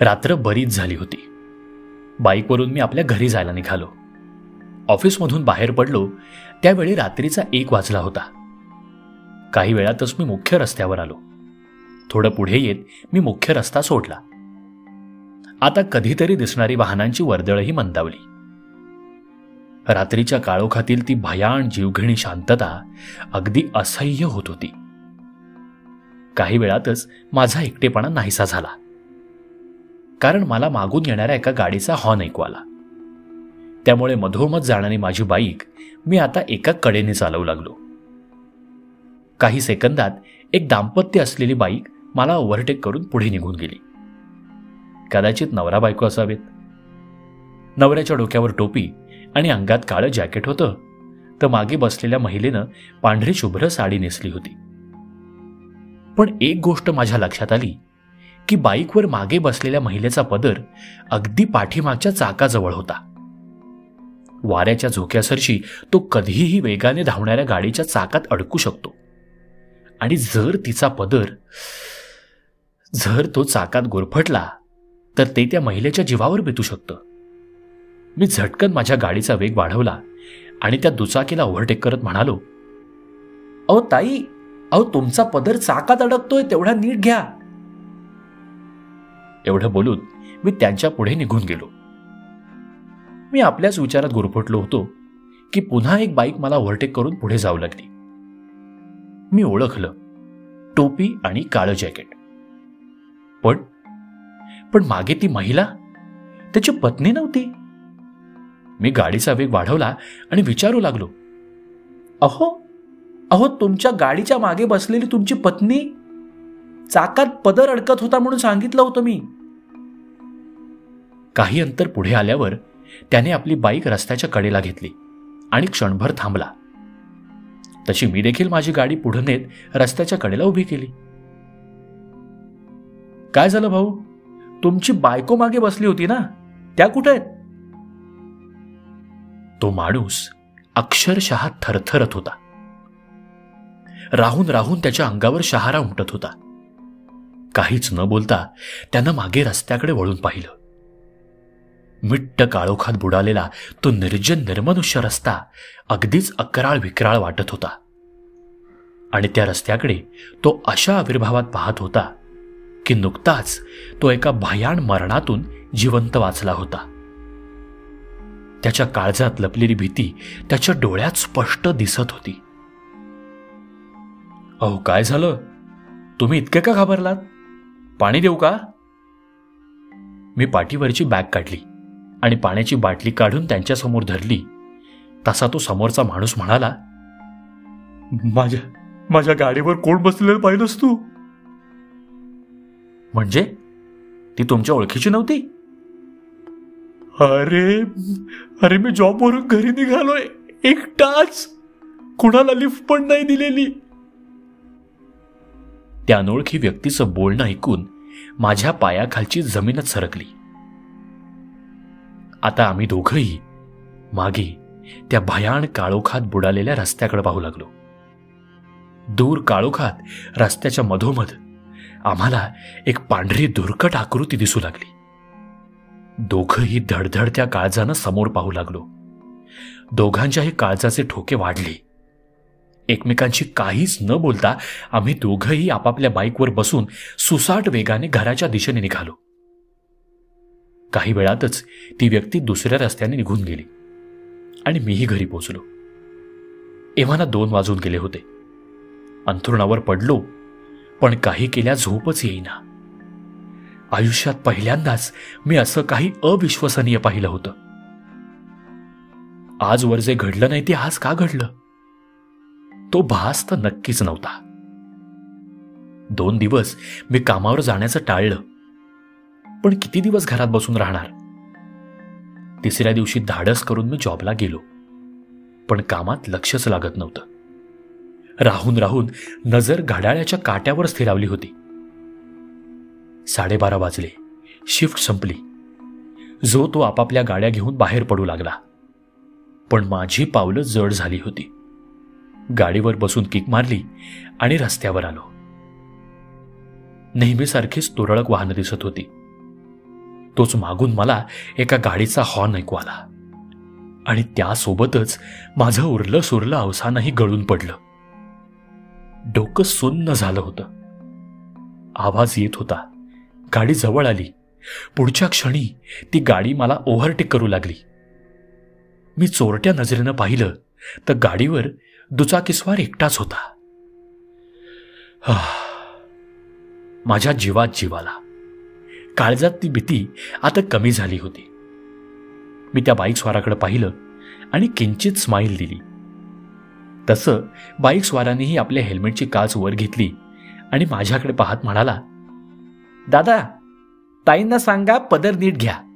रात्र बरीच झाली होती. बाईकवरून मी आपल्या घरी जायला निघालो. ऑफिसमधून बाहेर पडलो त्यावेळी रात्रीचा एक वाजला होता. काही वेळातच मी मुख्य रस्त्यावर आलो. थोडं पुढे येत मी मुख्य रस्ता सोडला. आता कधीतरी दिसणारी वाहनांची वर्दळही मंदावली. रात्रीच्या काळोखातील ती भयाण जीवघेणी शांतता अगदी असह्य होत होती. काही वेळातच माझा एकटेपणा नाहीसा झाला. कारण मला मागून येणाऱ्या एका गाडीचा हॉर्न ऐकू आला. त्यामुळे मधोमध जाणारी माझी बाईक मी आता एका कडेने चालवू लागलो. काही सेकंदात एक दाम्पत्य असलेली बाईक मला ओव्हरटेक करून पुढे निघून गेली. कदाचित नवरा बायको असावेत. नवऱ्याच्या डोक्यावर टोपी आणि अंगात काळं जॅकेट होतं तर मागे बसलेल्या महिलेनं पांढरी शुभ्र साडी नेसली होती. पण एक गोष्ट माझ्या लक्षात आली की बाईकवर मागे बसलेल्या महिलेचा पदर अगदी पाठीमागच्या चाकाजवळ होता. वाऱ्याच्या झोक्यासरशी तो कधीही वेगाने धावणाऱ्या गाडीच्या चाकात अडकू शकतो. आणि जर तिचा पदर जर तो चाकात गुरफटला तर ते त्या महिलेच्या जीवावर बेतू शकतं. मी झटकन माझ्या गाडीचा वेग वाढवला आणि त्या दुचाकीला ओव्हरटेक करत म्हणालो अहो ताई अहो तुमचा पदर चाकात अडकतोय तेवढा नीट घ्या. एवढं बोलून मी त्यांच्या पुढे निघून गेलो. मी आपल्याच विचारात गुरफटलो होतो की पुन्हा एक बाईक मला ओव्हरटेक करून पुढे जाऊ लागली. मी ओळखलं टोपी आणि काळं जॅकेट. पण पण मागे ती महिला? त्याची पत्नी नव्हती? मी गाडीचा वेग वाढवला आणि विचारू लागलो. अहो अहो तुमच्या गाडीच्या मागे बसलेली तुमची पत्नी चाकात पदर अडकत होता म्हणून सांगितलं होतं मी. काही अंतर पुढे आल्यावर त्याने आपली बाईक रस्त्याच्या कडेला घेतली आणि क्षणभर थांबला. तशी मी देखील माझी गाडी पुढे नेत रस्त्याच्या कडेला उभी केली. काय झालं भाऊ? तुमची बायको मागे बसली होती ना? त्या कुठे आहेत? तो माणूस अक्षरशः थरथरत होता. राहून राहून त्याच्या अंगावर शहारा उमटत होता. काहीच न बोलता त्यानं मागे रस्त्याकडे वळून पाहिलं. मिट्ट काळोखात बुडालेला तो निर्जन निर्मनुष्य रस्ता अगदीच अकराळ विक्राळ वाटत होता. आणि त्या रस्त्याकडे तो अशा आविर्भावात पाहत होता की नुकताच तो एका भयाण मरणातून जिवंत वाचला होता. त्याच्या काळजात लपलेली भीती त्याच्या डोळ्यात स्पष्ट दिसत होती. अहो काय झालं? तुम्ही इतके का घाबरलात? पाणी देऊ का? मी पाठीवरची बॅग काढली आणि पाण्याची बाटली काढून त्यांच्यासमोर धरली. तसा तो समोरचा माणूस म्हणाला माझ्या माझ्या गाडीवर कोण बसलेलं पाहिलंस तू? म्हणजे? ती तुमच्या ओळखीची नव्हती? अरे अरे मी जॉबवरून घरी निघालोय. एकटाच. कुणाला लिफ्ट पण नाही दिलेली. त्या अनोळखी व्यक्तीचं बोलणं ऐकून माझ्या पायाखालची जमीनच सरकली. आता आम्ही दोघंही मागे त्या भयान काळोखात बुडालेल्या रस्त्याकडे पाहू लागलो. दूर काळोखात रस्त्याच्या मधोमध आम्हाला एक पांढरी दुर्कट आकृती दिसू लागली. दोघंही धडधडत्या काळजानं समोर पाहू लागलो. दोघांच्याही काळजाचे ठोके वाढले. एकमेकांशी काहीच न बोलता आम्ही दोघंही आपापल्या बाईकवर बसून सुसाट वेगाने घराच्या दिशेने निघालो. काही वेळातच ती व्यक्ती दुसऱ्या रस्त्याने निघून गेली आणि मीही घरी पोचलो एव्हाना दोन वाजून गेले होते. अंथरुणावर पडलो पण काही केल्या झोपच येईना. आयुष्यात पहिल्यांदाच मी असं काही अविश्वसनीय पाहिलं होतं. आजवर जे घडलं नाही ते आज का घडलं? तो भास तर नक्कीच नव्हता. दोन दिवस मी कामावर जाण्याचं टाळलं. पण किती दिवस घरात बसून राहणार? तिसऱ्या दिवशी धाडस करून मी जॉबला गेलो. पण कामात लक्षच लागत नव्हतं. राहून राहून नजर घड्याळ्याच्या काट्यावर स्थिरावली होती. साडेबारा वाजले. शिफ्ट संपली. जो तो आपापल्या गाड्या घेऊन बाहेर पडू लागला. पण माझी पावलं जड झाली होती. गाडीवर बसून किक मारली आणि रस्त्यावर आलो. नेहमीसारखीच तुरळक वाहनं दिसत होती. तोच मागून मला एका गाडीचा हॉर्न ऐकू आला. आणि त्यासोबतच माझं उरलं सुरलं अवसानही गळून पडलं. डोकं सुन्न झालं होतं. आवाज येत होता. गाडी जवळ आली. पुढच्या क्षणी ती गाडी मला ओव्हरटेक करू लागली. मी चोरट्या नजरेनं पाहिलं तर गाडीवर दुचाकीस्वार एकटाच होता. माझ्या जीवात जीवाला. काळजात ती भीती आता कमी झाली होती. मी त्या बाईक स्वाराकडे पाहिलं आणि किंचित स्माईल दिली. तसं बाईक स्वारानेही आपल्या हेल्मेटची काच वर घेतली आणि माझ्याकडे पाहत म्हणाला दादा ताईंना सांगा पदर नीट घ्या.